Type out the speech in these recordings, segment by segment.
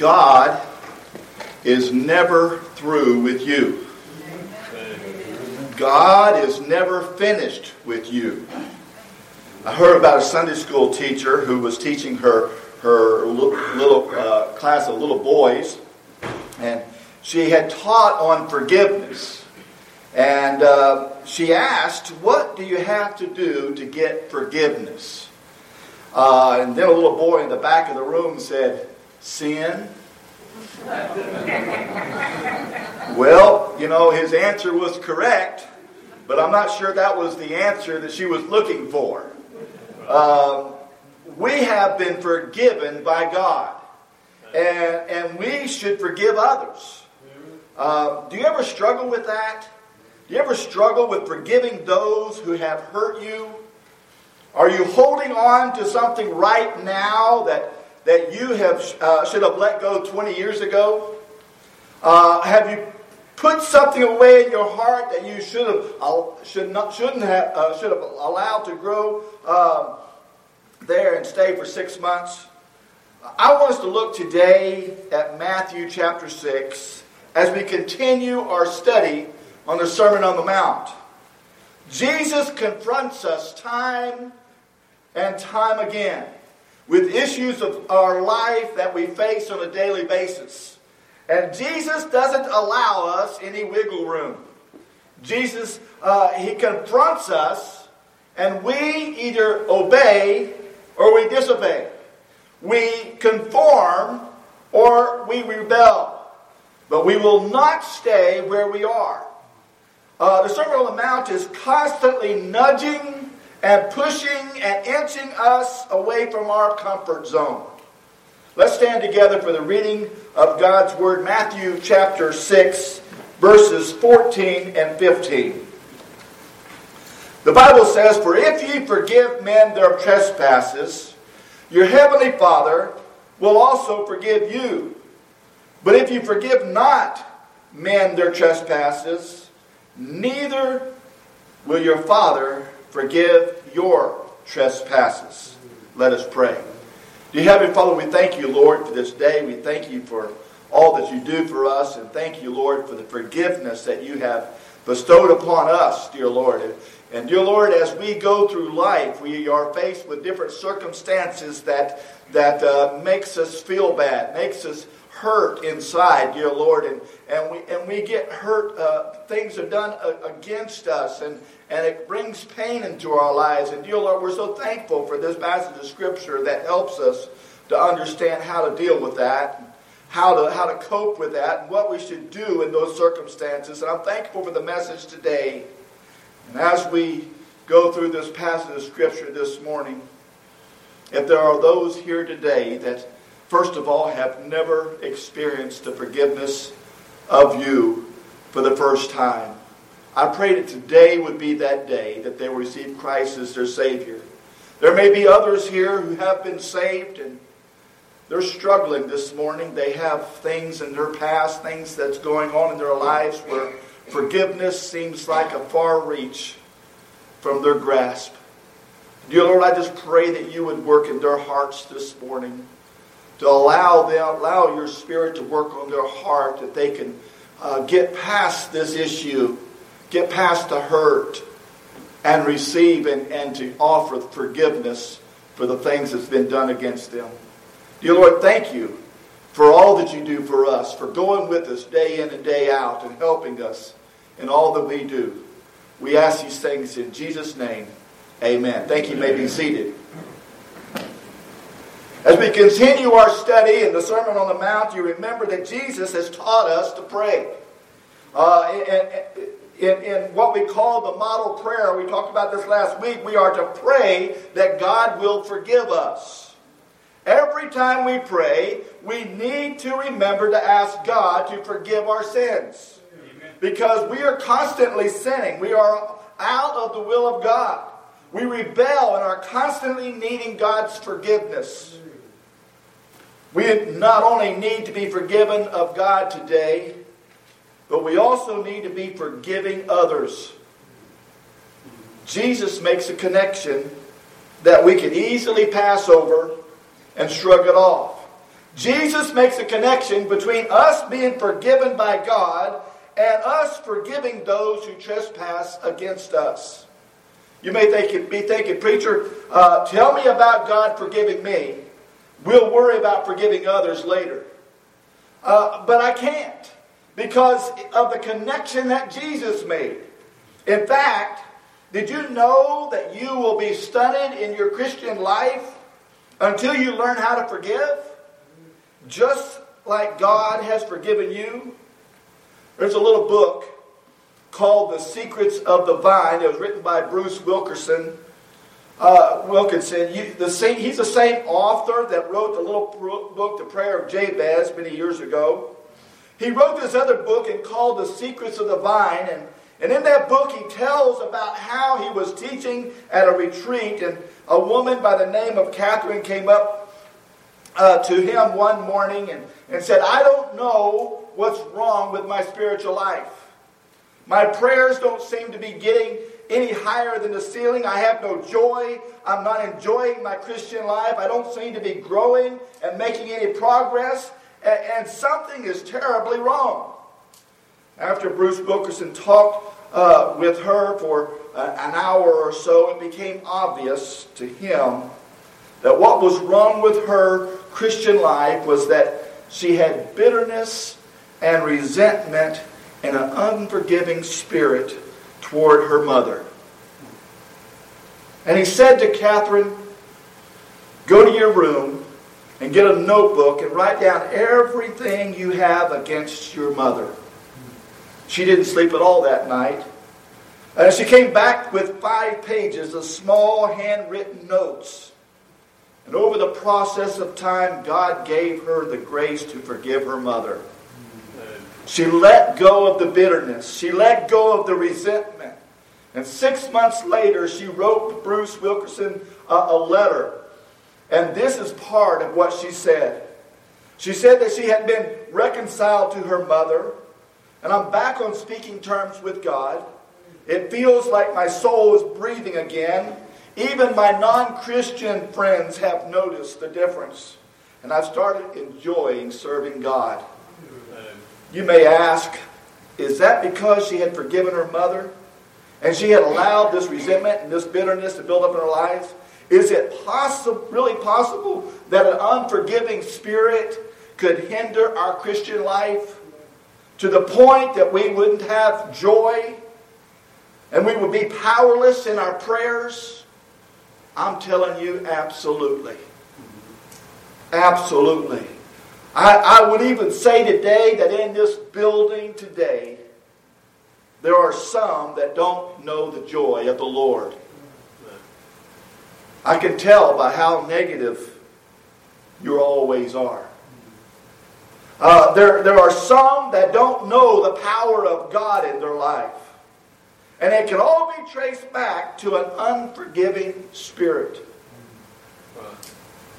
God is never through with you. God is never finished with you. I heard about a Sunday school teacher who was teaching her her little uh, class of little boys, and she had taught on forgiveness. And uh, she asked, What do you have to do to get forgiveness? Uh, and then a little boy in the back of the room said, Sin. well, you know, his answer was correct, but I'm not sure that was the answer that she was looking for. Um, we have been forgiven by God. And, and we should forgive others. Um, do you ever struggle with that? Do you ever struggle with forgiving those who have hurt you? Are you holding on to something right now that, that you have, uh, should have let go 20 years ago? Uh, have you put something away in your heart that you should have should not shouldn't have uh, should have allowed to grow um, there and stay for six months. I want us to look today at Matthew chapter six as we continue our study on the Sermon on the Mount. Jesus confronts us time and time again with issues of our life that we face on a daily basis. And Jesus doesn't allow us any wiggle room. Jesus, uh, he confronts us, and we either obey or we disobey. We conform or we rebel. But we will not stay where we are. Uh, the Sermon on the Mount is constantly nudging and pushing and inching us away from our comfort zone. Let's stand together for the reading of God's Word, Matthew chapter 6, verses 14 and 15. The Bible says, For if ye forgive men their trespasses, your heavenly Father will also forgive you. But if you forgive not men their trespasses, neither will your Father forgive your trespasses. Let us pray. Dear Heavenly Father, we thank you, Lord, for this day. We thank you for all that you do for us, and thank you, Lord, for the forgiveness that you have bestowed upon us, dear Lord. And dear Lord, as we go through life, we are faced with different circumstances that that uh, makes us feel bad, makes us hurt inside, dear Lord, and, and we and we get hurt. Uh, things are done uh, against us, and and it brings pain into our lives. And dear Lord, we're so thankful for this passage of Scripture that helps us to understand how to deal with that, how to how to cope with that, and what we should do in those circumstances. And I'm thankful for the message today. And as we go through this passage of Scripture this morning, if there are those here today that, first of all, have never experienced the forgiveness of you for the first time, I pray that today would be that day that they will receive Christ as their Savior. There may be others here who have been saved and they're struggling this morning. They have things in their past, things that's going on in their lives where forgiveness seems like a far reach from their grasp. Dear Lord, I just pray that you would work in their hearts this morning to allow them, allow your Spirit to work on their heart that they can uh, get past this issue, get past the hurt, and receive and, and to offer forgiveness for the things that's been done against them. Dear Lord, thank you for all that you do for us, for going with us day in and day out and helping us in all that we do. We ask these things in Jesus' name. Amen. Thank you. you may be seated. As we continue our study in the Sermon on the Mount, you remember that Jesus has taught us to pray. Uh, in, in, in what we call the model prayer, we talked about this last week, we are to pray that God will forgive us. Every time we pray, we need to remember to ask God to forgive our sins because we are constantly sinning. We are out of the will of God. We rebel and are constantly needing God's forgiveness. We not only need to be forgiven of God today, but we also need to be forgiving others. Jesus makes a connection that we can easily pass over and shrug it off. Jesus makes a connection between us being forgiven by God and us forgiving those who trespass against us. You may think, be thinking, preacher, uh, tell me about God forgiving me. We'll worry about forgiving others later. Uh, but I can't because of the connection that Jesus made. In fact, did you know that you will be stunted in your Christian life until you learn how to forgive? Just like God has forgiven you. There's a little book called The Secrets of the Vine. It was written by Bruce Wilkerson. Uh, Wilkinson, you, the same, he's the same author that wrote the little book, The Prayer of Jabez, many years ago. He wrote this other book and called The Secrets of the Vine, and, and in that book he tells about how he was teaching at a retreat, and a woman by the name of Catherine came up uh, to him one morning and, and said, I don't know what's wrong with my spiritual life. My prayers don't seem to be getting any higher than the ceiling. I have no joy. I'm not enjoying my Christian life. I don't seem to be growing and making any progress. And, and something is terribly wrong. After Bruce Wilkerson talked uh, with her for uh, an hour or so, it became obvious to him that what was wrong with her Christian life was that she had bitterness and resentment and an unforgiving spirit toward her mother. And he said to Catherine, Go to your room and get a notebook and write down everything you have against your mother. She didn't sleep at all that night. And she came back with five pages of small handwritten notes. And over the process of time, God gave her the grace to forgive her mother. She let go of the bitterness. She let go of the resentment. And six months later, she wrote Bruce Wilkerson a, a letter. And this is part of what she said. She said that she had been reconciled to her mother, and I'm back on speaking terms with God. It feels like my soul is breathing again. Even my non Christian friends have noticed the difference. And I've started enjoying serving God. You may ask, is that because she had forgiven her mother? And she had allowed this resentment and this bitterness to build up in her life? Is it possible, really possible that an unforgiving spirit could hinder our Christian life to the point that we wouldn't have joy and we would be powerless in our prayers? I'm telling you, absolutely. Absolutely. I, I would even say today that in this building today, there are some that don't know the joy of the Lord. I can tell by how negative you always are. Uh, there, there are some that don't know the power of God in their life. And it can all be traced back to an unforgiving spirit.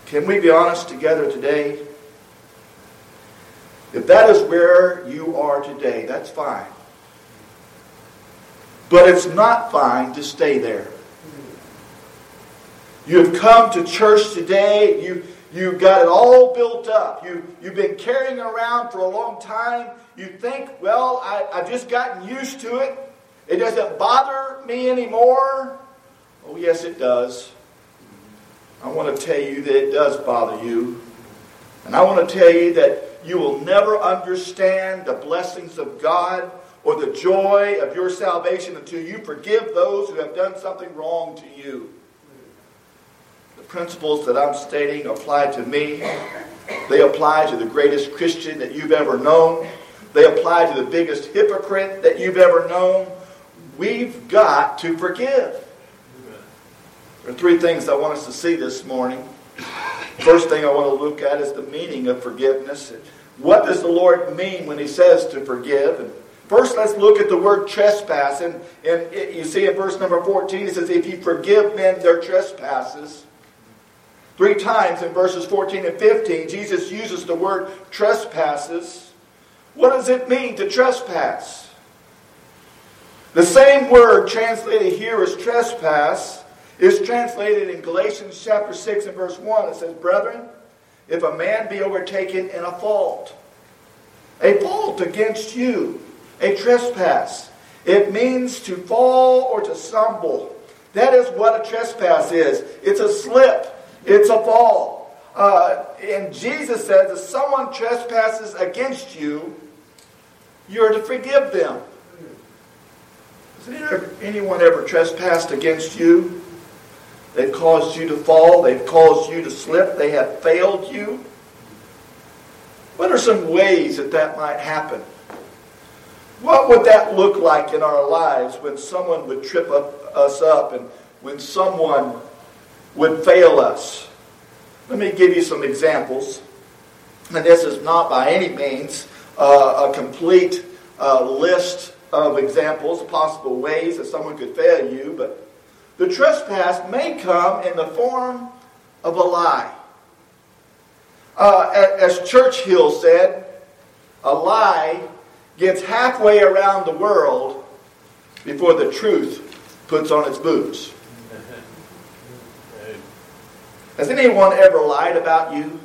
Can we be honest together today? If that is where you are today, that's fine. But it's not fine to stay there. You have come to church today, you, you've got it all built up. You, you've been carrying around for a long time. You think, well, I, I've just gotten used to it. It doesn't bother me anymore. Oh, yes, it does. I want to tell you that it does bother you. And I want to tell you that you will never understand the blessings of God or the joy of your salvation until you forgive those who have done something wrong to you. The principles that I'm stating apply to me. They apply to the greatest Christian that you've ever known. They apply to the biggest hypocrite that you've ever known. We've got to forgive. There are three things I want us to see this morning. First thing I want to look at is the meaning of forgiveness. What does the Lord mean when He says to forgive? And first, let's look at the word trespass. And, and it, you see in verse number 14, it says, If you forgive men their trespasses. Three times in verses 14 and 15, Jesus uses the word trespasses. What does it mean to trespass? The same word translated here as trespass is translated in Galatians chapter 6 and verse 1. It says, Brethren, if a man be overtaken in a fault. A fault against you, a trespass. It means to fall or to stumble. That is what a trespass is. It's a slip. It's a fall. Uh, and Jesus says if someone trespasses against you, you're to forgive them. Has anyone ever trespassed against you? They've caused you to fall. They've caused you to slip. They have failed you. What are some ways that that might happen? What would that look like in our lives when someone would trip up, us up and when someone would fail us? Let me give you some examples. And this is not by any means uh, a complete uh, list of examples, possible ways that someone could fail you, but the trespass may come in the form of a lie. Uh, as Churchill said, a lie gets halfway around the world before the truth puts on its boots. Has anyone ever lied about you?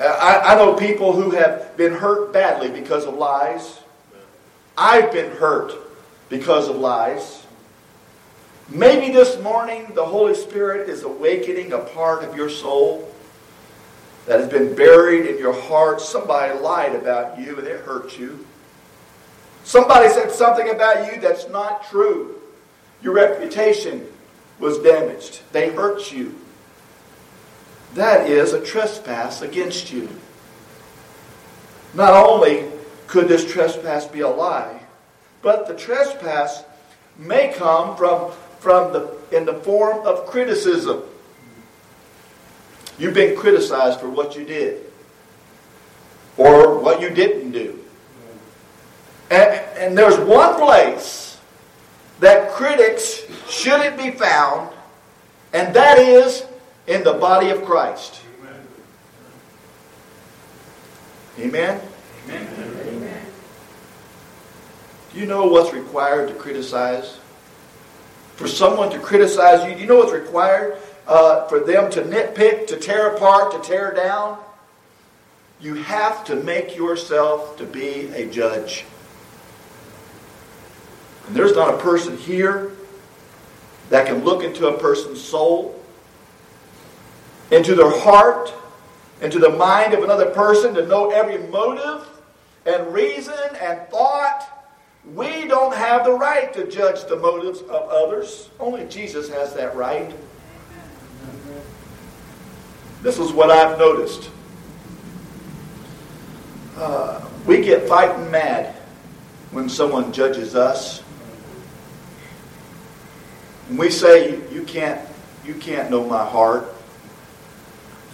Uh, I, I know people who have been hurt badly because of lies. I've been hurt because of lies. Maybe this morning the Holy Spirit is awakening a part of your soul that has been buried in your heart. Somebody lied about you and it hurt you. Somebody said something about you that's not true. Your reputation was damaged. They hurt you. That is a trespass against you. Not only could this trespass be a lie? But the trespass may come from, from the, in the form of criticism. You've been criticized for what you did or what you didn't do. And, and there's one place that critics shouldn't be found, and that is in the body of Christ. Amen? Amen. Amen. Do you know what's required to criticize? For someone to criticize you, you know what's required uh, for them to nitpick, to tear apart, to tear down? You have to make yourself to be a judge. And there's not a person here that can look into a person's soul, into their heart, into the mind of another person to know every motive and reason and thought. We don't have the right to judge the motives of others. Only Jesus has that right. This is what I've noticed. Uh, we get fighting mad when someone judges us. And we say, you can't, you can't know my heart.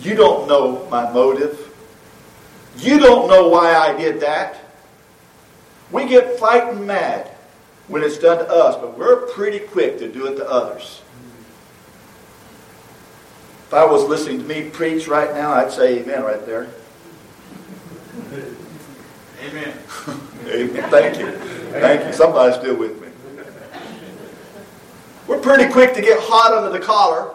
You don't know my motive. You don't know why I did that. We get fighting mad when it's done to us, but we're pretty quick to do it to others. If I was listening to me preach right now, I'd say amen right there. Amen. amen. Thank you. Thank you. Somebody's still with me. We're pretty quick to get hot under the collar.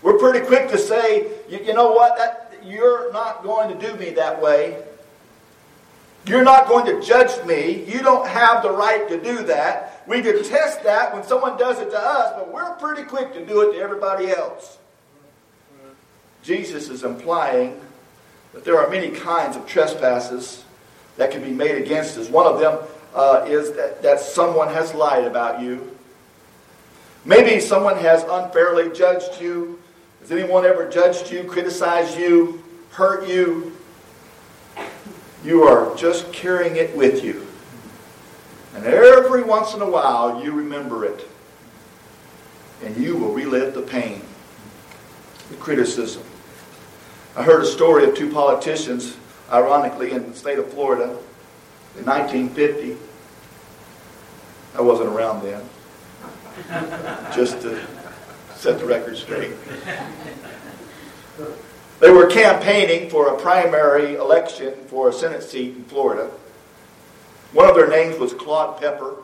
We're pretty quick to say, you, you know what, that, you're not going to do me that way. You're not going to judge me. You don't have the right to do that. We detest that when someone does it to us, but we're pretty quick to do it to everybody else. Jesus is implying that there are many kinds of trespasses that can be made against us. One of them uh, is that, that someone has lied about you. Maybe someone has unfairly judged you has anyone ever judged you, criticized you, hurt you? You are just carrying it with you. And every once in a while, you remember it. And you will relive the pain, the criticism. I heard a story of two politicians, ironically, in the state of Florida in 1950. I wasn't around then. Just to set the record straight. They were campaigning for a primary election for a Senate seat in Florida. One of their names was Claude Pepper,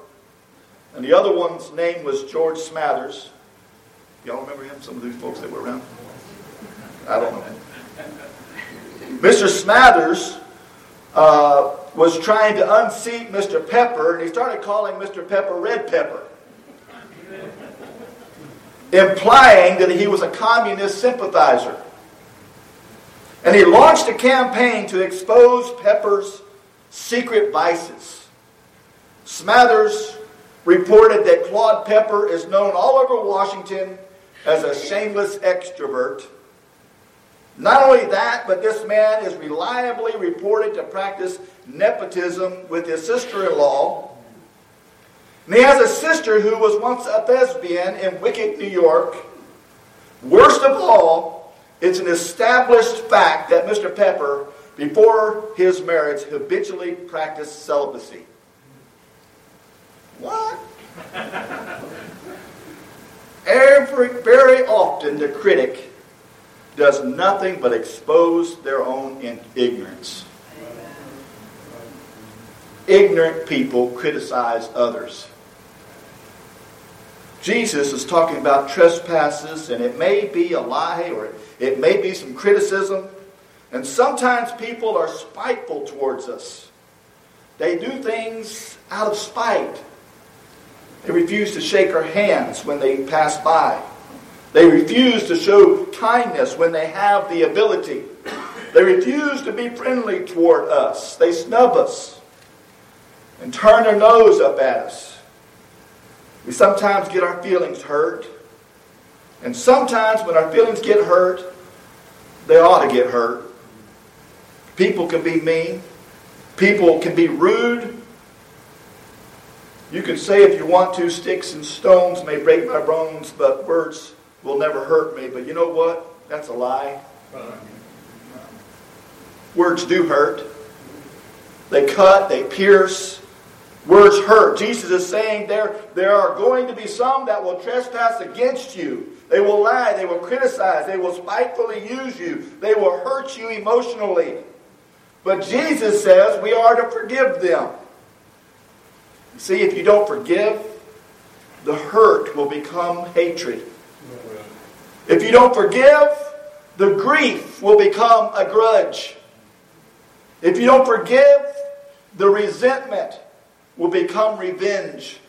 and the other one's name was George Smathers. Y'all remember him? Some of these folks that were around? I don't know. Mr. Smathers uh, was trying to unseat Mr. Pepper, and he started calling Mr. Pepper Red Pepper, implying that he was a communist sympathizer. And he launched a campaign to expose Pepper's secret vices. Smathers reported that Claude Pepper is known all over Washington as a shameless extrovert. Not only that, but this man is reliably reported to practice nepotism with his sister in law. And he has a sister who was once a thespian in Wicked, New York. Worst of all, it's an established fact that Mr. Pepper, before his marriage, habitually practiced celibacy. What? Every, very often, the critic does nothing but expose their own ignorance. Ignorant people criticize others. Jesus is talking about trespasses, and it may be a lie or it may be some criticism. And sometimes people are spiteful towards us. They do things out of spite. They refuse to shake our hands when they pass by. They refuse to show kindness when they have the ability. They refuse to be friendly toward us. They snub us and turn their nose up at us. We sometimes get our feelings hurt. And sometimes when our feelings get hurt, they ought to get hurt. People can be mean. People can be rude. You can say if you want to, sticks and stones may break my bones, but words will never hurt me. But you know what? That's a lie. Words do hurt. They cut, they pierce. Words hurt. Jesus is saying there, there are going to be some that will trespass against you. They will lie, they will criticize, they will spitefully use you, they will hurt you emotionally. But Jesus says we are to forgive them. See, if you don't forgive, the hurt will become hatred. If you don't forgive, the grief will become a grudge. If you don't forgive, the resentment will become revenge.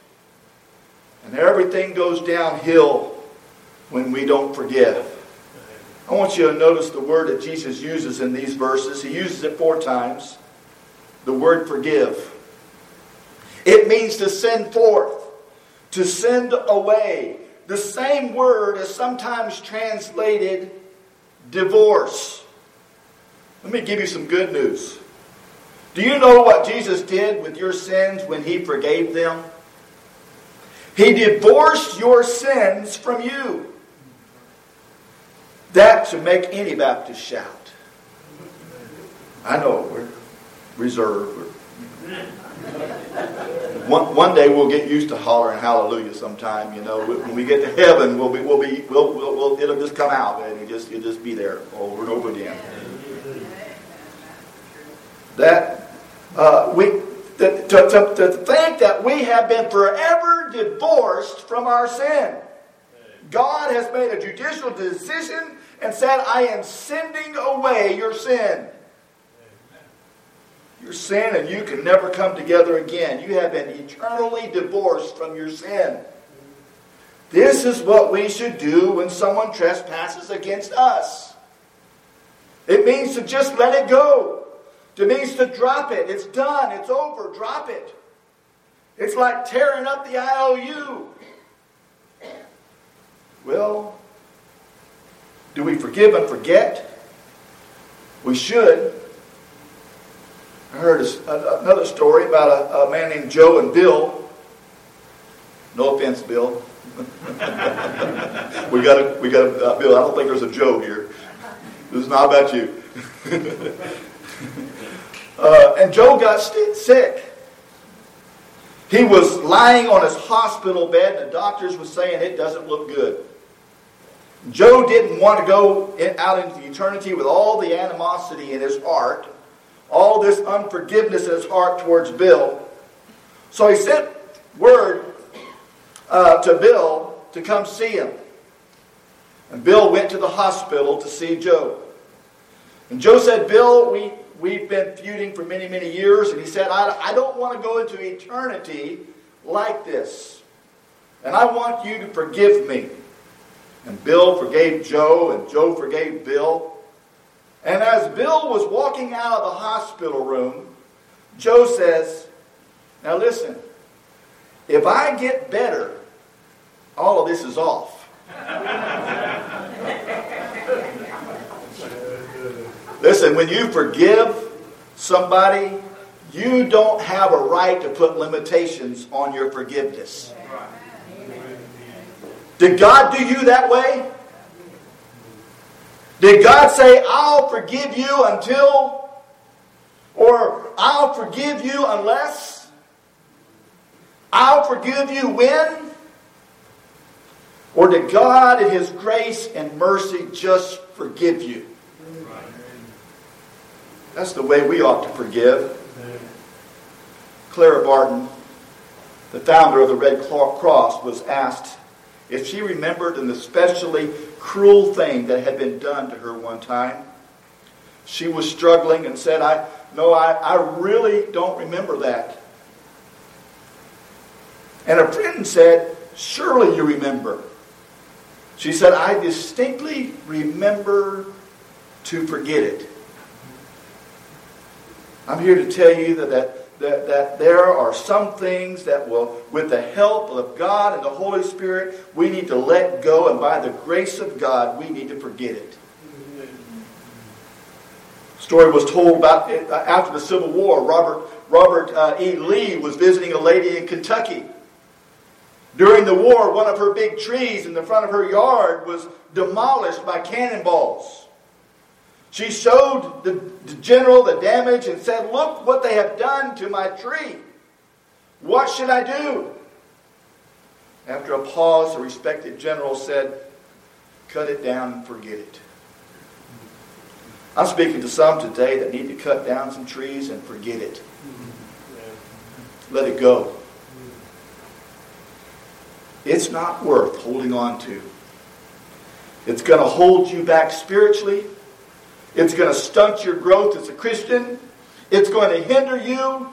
And everything goes downhill when we don't forgive. I want you to notice the word that Jesus uses in these verses. He uses it four times. The word forgive. It means to send forth, to send away. The same word is sometimes translated divorce. Let me give you some good news. Do you know what Jesus did with your sins when he forgave them? He divorced your sins from you. That should make any Baptist shout. I know we're reserved. One, one day we'll get used to hollering hallelujah sometime, you know. When we get to heaven, we'll be, we'll be, we'll, we'll, we'll it'll just come out and it just, it'll just be there over and over again. That, uh, we, to, to, to think that we have been forever divorced from our sin. God has made a judicial decision and said, I am sending away your sin. Your sin and you can never come together again. You have been eternally divorced from your sin. This is what we should do when someone trespasses against us. It means to just let it go. It means to drop it. It's done. It's over. Drop it. It's like tearing up the IOU. Well, do we forgive and forget? We should. I heard another story about a, a, man named Joe and Bill. No offense, Bill. we got a, we got a, uh, Bill. I don't think there's a Joe here. This is not about you. uh, and Joe got st- sick. He was lying on his hospital bed, and the doctors were saying it doesn't look good. Joe didn't want to go in, out into eternity with all the animosity in his heart all this unforgiveness in his heart towards Bill. So he sent word uh, to Bill to come see him. And Bill went to the hospital to see Joe. And Joe said, Bill, we, we've been feuding for many, many years. And he said, I, I don't want to go into eternity like this. And I want you to forgive me. And Bill forgave Joe, and Joe forgave Bill. And as Bill was walking out of the hospital room, Joe says, Now listen, if I get better, all of this is off. listen, when you forgive somebody, you don't have a right to put limitations on your forgiveness. Did God do you that way? Did God say, I'll forgive you until, or I'll forgive you unless? I'll forgive you when? Or did God, in His grace and mercy, just forgive you? That's the way we ought to forgive. Clara Barton, the founder of the Red Cross, was asked if she remembered an especially cruel thing that had been done to her one time. She was struggling and said, I no, I, I really don't remember that. And a friend said, Surely you remember. She said, I distinctly remember to forget it. I'm here to tell you that, that that, that there are some things that will, with the help of God and the Holy Spirit, we need to let go, and by the grace of God, we need to forget it. Story was told about uh, after the Civil War. Robert Robert uh, E. Lee was visiting a lady in Kentucky. During the war, one of her big trees in the front of her yard was demolished by cannonballs. She showed the, the, general the damage and said, Look what they have done to my tree. What should I do? After a pause, the respected general said, Cut it down and forget it. I'm speaking to some today that need to cut down some trees and forget it. Let it go. It's not worth holding on to. It's going to hold you back spiritually. It's going to stunt your growth as a Christian. It's going to hinder you.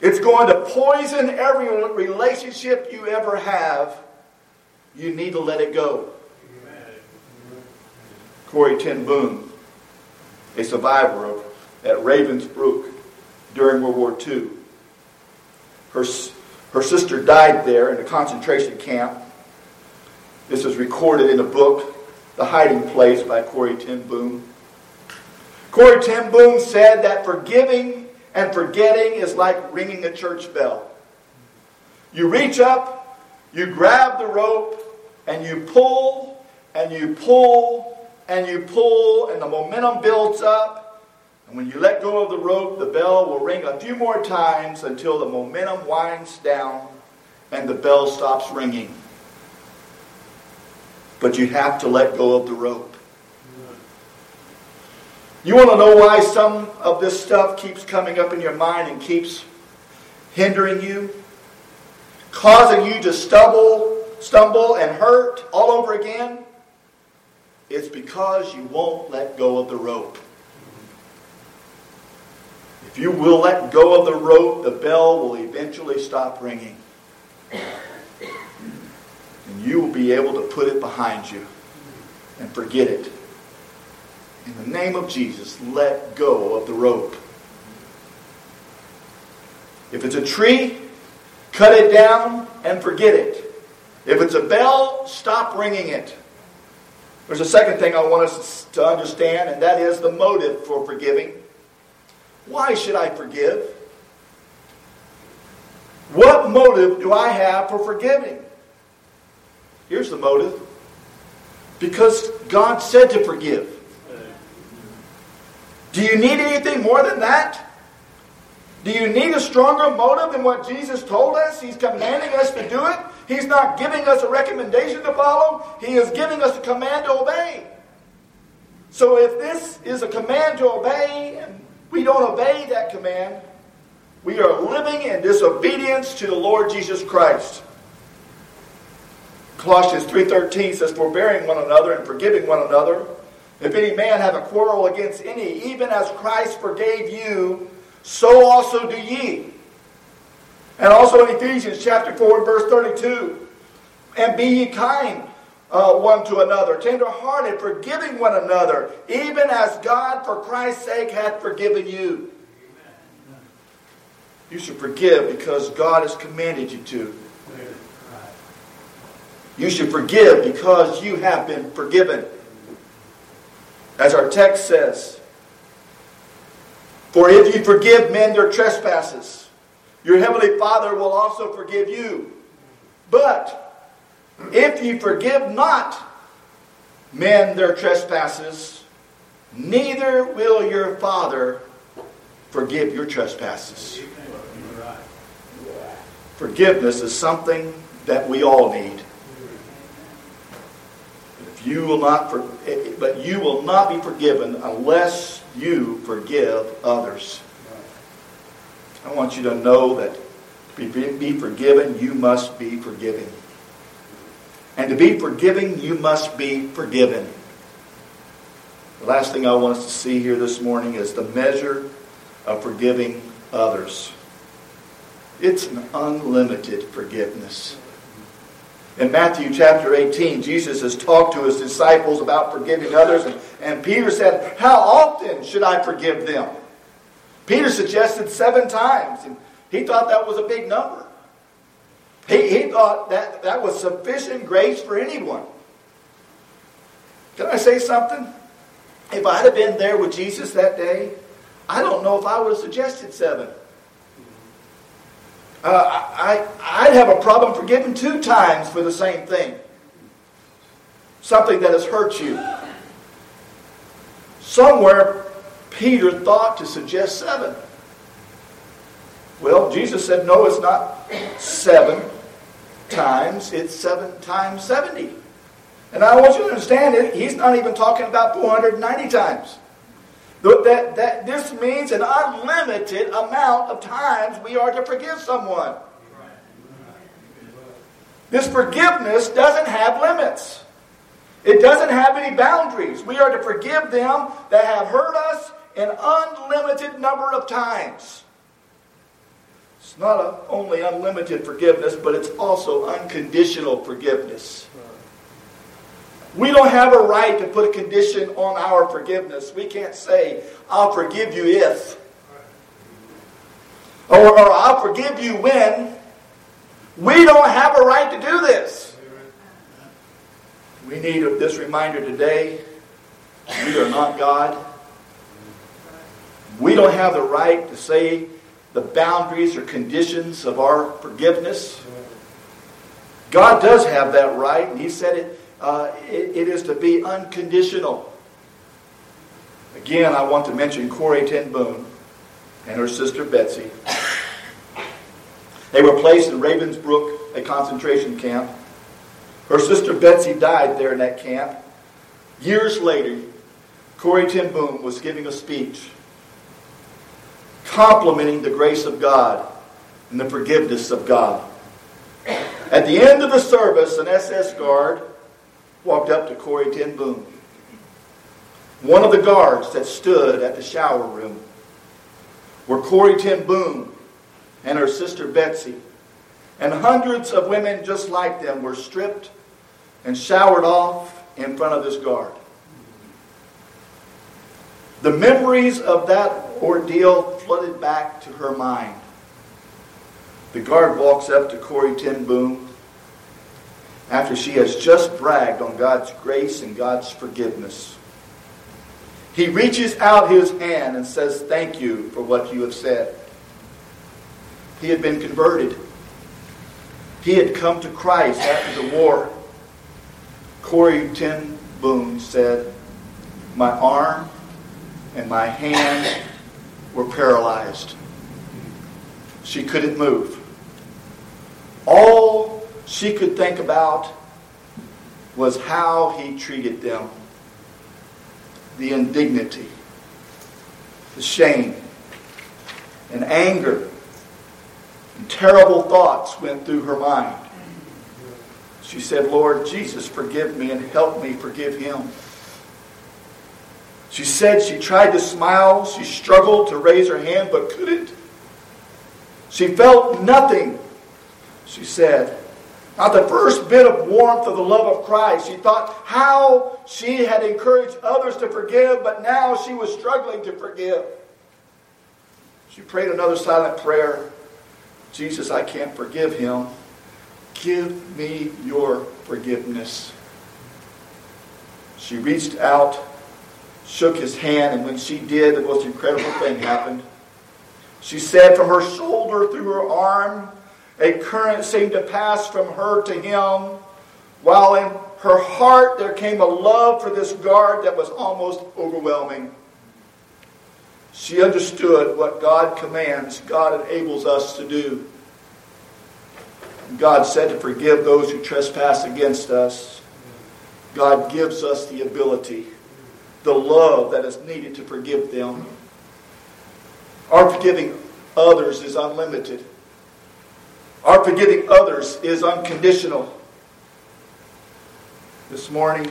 It's going to poison every relationship you ever have. You need to let it go. Corrie ten Boom, a survivor of, at Ravensbrück during World War II. Her, her sister died there in a concentration camp. This is recorded in a book, The Hiding Place by Corrie ten Boom. Corrie ten Boom said that forgiving and forgetting is like ringing a church bell. You reach up, you grab the rope, and you pull, and you pull, and you pull, and the momentum builds up. And when you let go of the rope, the bell will ring a few more times until the momentum winds down and the bell stops ringing. But you have to let go of the rope. You want to know why some of this stuff keeps coming up in your mind and keeps hindering you? Causing you to stumble, stumble and hurt all over again? It's because you won't let go of the rope. If you will let go of the rope, the bell will eventually stop ringing. And you will be able to put it behind you and forget it. In the name of Jesus, let go of the rope. If it's a tree, cut it down and forget it. If it's a bell, stop ringing it. There's a second thing I want us to understand, and that is the motive for forgiving. Why should I forgive? What motive do I have for forgiving? Here's the motive because God said to forgive. Do you need anything more than that? Do you need a stronger motive than what Jesus told us? He's commanding us to do it. He's not giving us a recommendation to follow. He is giving us a command to obey. So if this is a command to obey and we don't obey that command, we are living in disobedience to the Lord Jesus Christ. Colossians 3.13 says, Forbearing one another and forgiving one another. If any man have a quarrel against any, even as Christ forgave you, so also do ye. And also in Ephesians chapter 4 and verse 32, And be ye kind uh, one to another, tenderhearted, forgiving one another, even as God for Christ's sake hath forgiven you. You should forgive because God has commanded you to. You should forgive because you have been forgiven. As our text says, For if you forgive men their trespasses, your heavenly Father will also forgive you. But if you forgive not men their trespasses, neither will your Father forgive your trespasses. Forgiveness is something that we all need. You will not, for, eh, eh, but you will not be forgiven unless you forgive others. I want you to know that to be forgiven, you must be forgiving. And to be forgiving, you must be forgiven. The last thing I want us to see here this morning is the measure of forgiving others. It's an unlimited forgiveness. In Matthew chapter 18, Jesus has talked to his disciples about forgiving others, and, and Peter said, How often should I forgive them? Peter suggested seven times, and he thought that was a big number. He, he thought that that was sufficient grace for anyone. Can I say something? If I'd have been there with Jesus that day, I don't know if I would have suggested seven. Uh, I, I'd have a problem forgiving two times for the same thing. Something that has hurt you. Somewhere, Peter thought to suggest seven. Well, Jesus said, no, it's not seven times, it's seven times 70. And I want you to understand it, he's not even talking about 490 times. That, that this means an unlimited amount of times we are to forgive someone. This forgiveness doesn't have limits. It doesn't have any boundaries. We are to forgive them that have hurt us an unlimited number of times. It's not only unlimited forgiveness, but it's also unconditional forgiveness. We don't have a right to put a condition on our forgiveness. We can't say, I'll forgive you if. Or, or I'll forgive you when. We don't have a right to do this. We need this reminder today. We are not God. We don't have the right to say the boundaries or conditions of our forgiveness. God does have that right, and He said it uh, it, it is to be unconditional. Again, I want to mention Corrie Ten Boom and her sister Betsy. They were placed in Ravensbrück, a concentration camp. Her sister Betsy died there in that camp. Years later, Corrie Ten Boom was giving a speech complimenting the grace of God and the forgiveness of God. At the end of the service, an SS guard walked up to Corrie Ten Boom, one of the guards that stood at the shower room, where Corrie Ten Boom and her sister Betsy and hundreds of women just like them were stripped and showered off in front of this guard. The memories of that ordeal flooded back to her mind. The guard walks up to Corrie Ten Boom after she has just bragged on God's grace and God's forgiveness. He reaches out his hand and says, Thank you for what you have said. He had been converted. He had come to Christ after the war. Corrie Ten said, My arm and my hand were paralyzed. She couldn't move. All she could think about was how he treated them the indignity, the shame, and anger, and terrible thoughts went through her mind. She said, Lord Jesus, forgive me and help me forgive him. She said she tried to smile. She struggled to raise her hand but couldn't. She felt nothing, she said. Not the first bit of warmth of the love of Christ. She thought how she had encouraged others to forgive, but now she was struggling to forgive. She prayed another silent prayer Jesus, I can't forgive him. Give me your forgiveness. She reached out, shook his hand, and when she did, the most incredible thing happened. She said, From her shoulder through her arm, a current seemed to pass from her to him, while in her heart there came a love for this guard that was almost overwhelming. She understood what God commands, God enables us to do. God said to forgive those who trespass against us. God gives us the ability, the love that is needed to forgive them. Our forgiving others is unlimited. Our forgiving others is unconditional. This morning,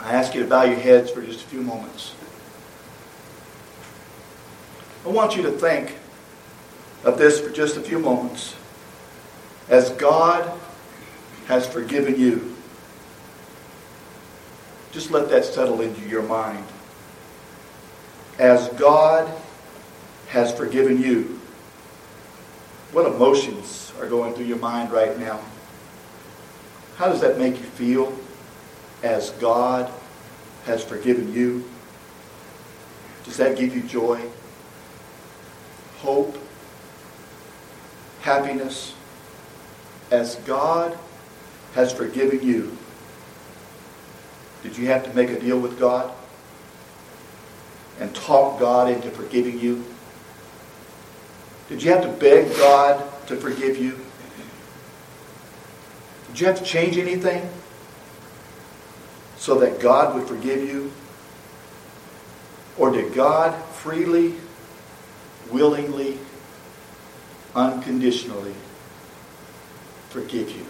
I ask you to bow your heads for just a few moments. I want you to think of this for just a few moments. As God has forgiven you, just let that settle into your mind. As God has forgiven you, what emotions are going through your mind right now? How does that make you feel as God has forgiven you? Does that give you joy? hope, happiness, as God has forgiven you. Did you have to make a deal with God and talk God into forgiving you? Did you have to beg God to forgive you? Did you have to change anything so that God would forgive you? Or did God freely willingly, unconditionally forgive you.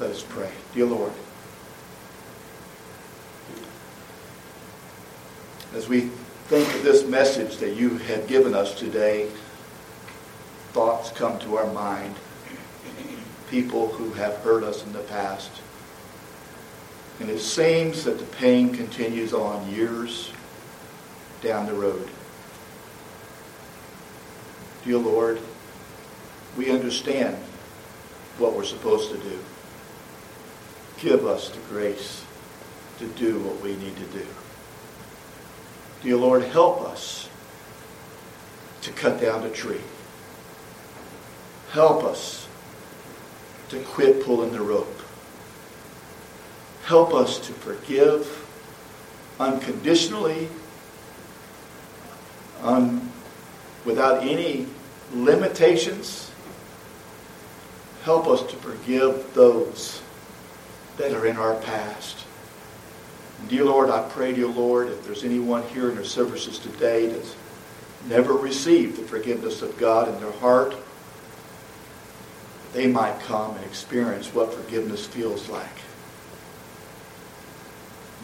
Let us pray. Dear Lord, as we think of this message that you have given us today, thoughts come to our mind. People who have hurt us in the past. And it seems that the pain continues on years down the road. Dear Lord, we understand what we're supposed to do. Give us the grace to do what we need to do. Dear Lord, help us to cut down the tree. Help us to quit pulling the rope. Help us to forgive unconditionally, un- without any limitations. Help us to forgive those that are in our past. Dear Lord, I pray, dear Lord, if there's anyone here in our services today that's never received the forgiveness of God in their heart, they might come and experience what forgiveness feels like.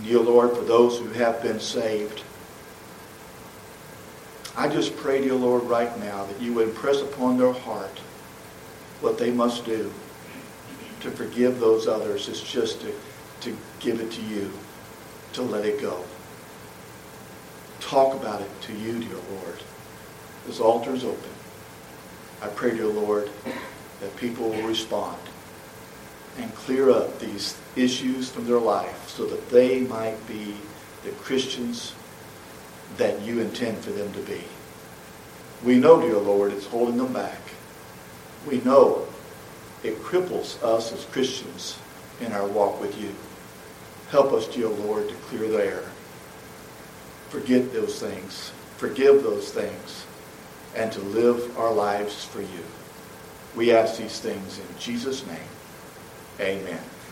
Dear Lord, for those who have been saved, I just pray, dear Lord, right now that you would impress upon their heart what they must do to forgive those others is just to, to give it to you, to let it go. Talk about it to you, dear Lord. This altar is open. I pray, dear Lord, that people will respond and clear up these issues from their life so that they might be the Christians that you intend for them to be. We know, dear Lord, it's holding them back. We know it cripples us as Christians in our walk with you. Help us, dear Lord, to clear the air. Forget those things. Forgive those things. And to live our lives for you. We ask these things in Jesus' name. Amen.